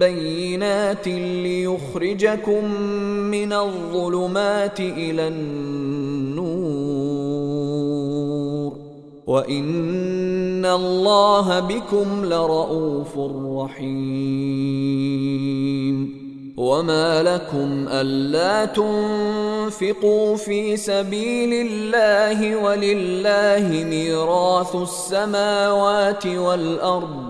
بينات ليخرجكم من الظلمات إلى النور وان الله بكم لرءوف رحيم وما لكم الا تنفقوا في سبيل الله ولله ميراث السماوات والارض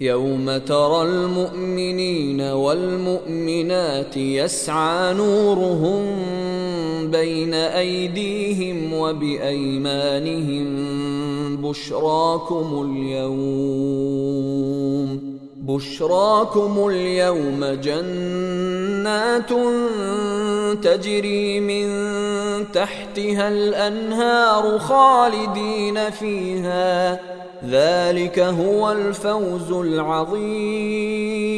يوم ترى المؤمنين والمؤمنات يسعى نورهم بين ايديهم وبايمانهم بشراكم اليوم بشراكم اليوم جنات تجري من تحتها الانهار خالدين فيها ذلك هو الفوز العظيم.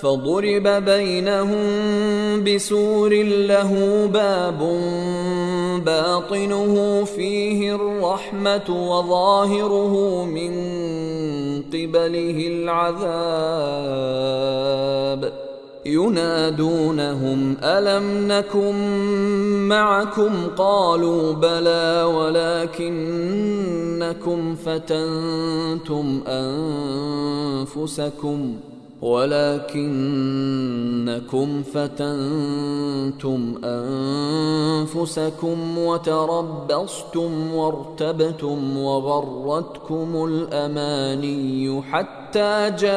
فضرب بينهم بسور له باب باطنه فيه الرحمة وظاهره من قبله العذاب. ينادونهم ألم نكن معكم؟ قالوا بلى ولكنكم فتنتم أنفسكم. ولكنكم فتنتم أنفسكم وتربصتم وارتبتم وغرتكم الأماني حتى جاء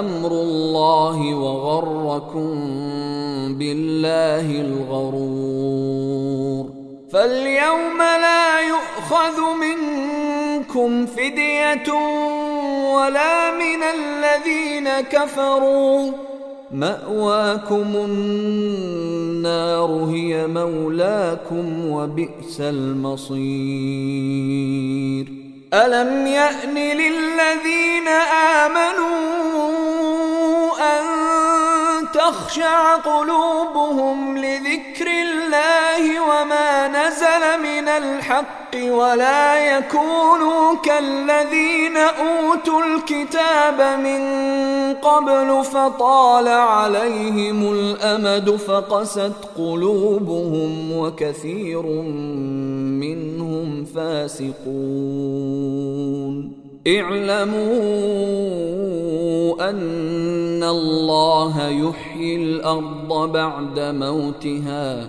أمر الله وغركم بالله الغرور. فاليوم لا يؤخذ منكم فدية ولا من الذين كفروا. مأواكم النار هي مولاكم وبئس المصير. ألم يأن للذين آمنوا أن تخشع قلوبهم لذكر الله وما من الحق ولا يكونوا كالذين أوتوا الكتاب من قبل فطال عليهم الأمد فقست قلوبهم وكثير منهم فاسقون. اعلموا أن الله يحيي الأرض بعد موتها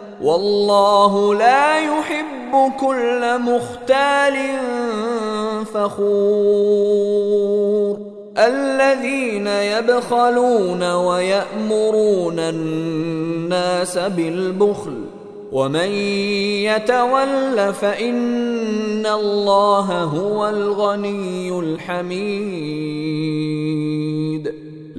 والله لا يحب كل مختال فخور. الذين يبخلون ويأمرون الناس الناس بالبخل ومن يتول فإن الله هو الغني الحميد.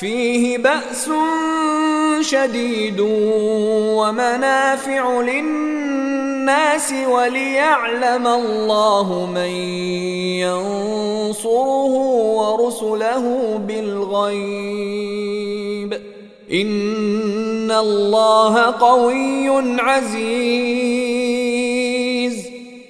فيه بأس شديد ومنافع للناس وليعلم الله من ينصره ورسله بالغيب. إن الله قوي عزيز.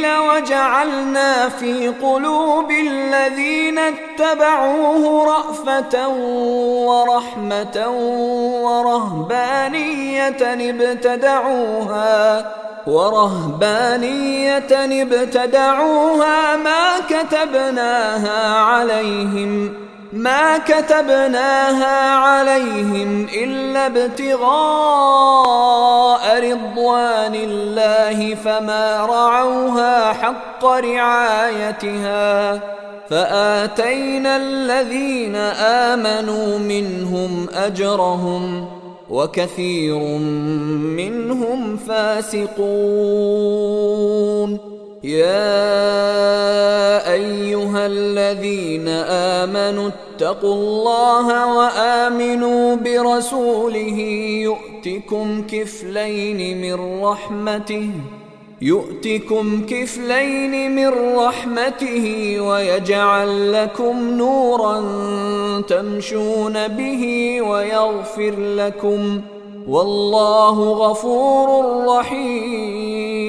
الإنجيل وجعلنا في قلوب الذين اتبعوه رأفة ورحمة ورهبانية ابتدعوها ورهبانية ابتدعوها ما كتبناها عليهم ما كتبناها عليهم إلا ابتغاء رضوان الله فما رعوها حق رعايتها. فآتينا الذين آمنوا منهم أجرهم وكثير منهم فاسقون. يا أيها الذين آمنوا اتقوا الله وآمنوا برسوله يؤتكم كفلين من رحمته يؤتكم كفلين من رحمته ويجعل لكم نورا تمشون به ويغفر لكم والله غفور رحيم.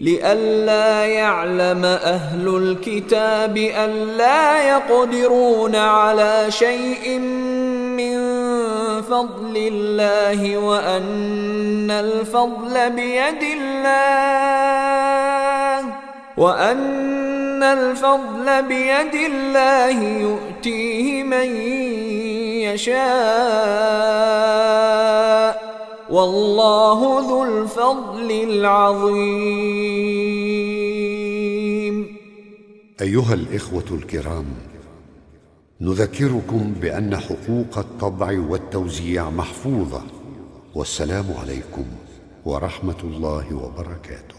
لئلا يعلم أهل الكتاب الا يقدرون على شيء من فضل الله وأن الفضل بيد الله وأن الفضل بيد الله يؤتيه من يشاء. والله ذو الفضل العظيم. أيها الإخوة الكرام نذكركم بأن حقوق الطبع والتوزيع محفوظة. والسلام عليكم ورحمة الله وبركاته.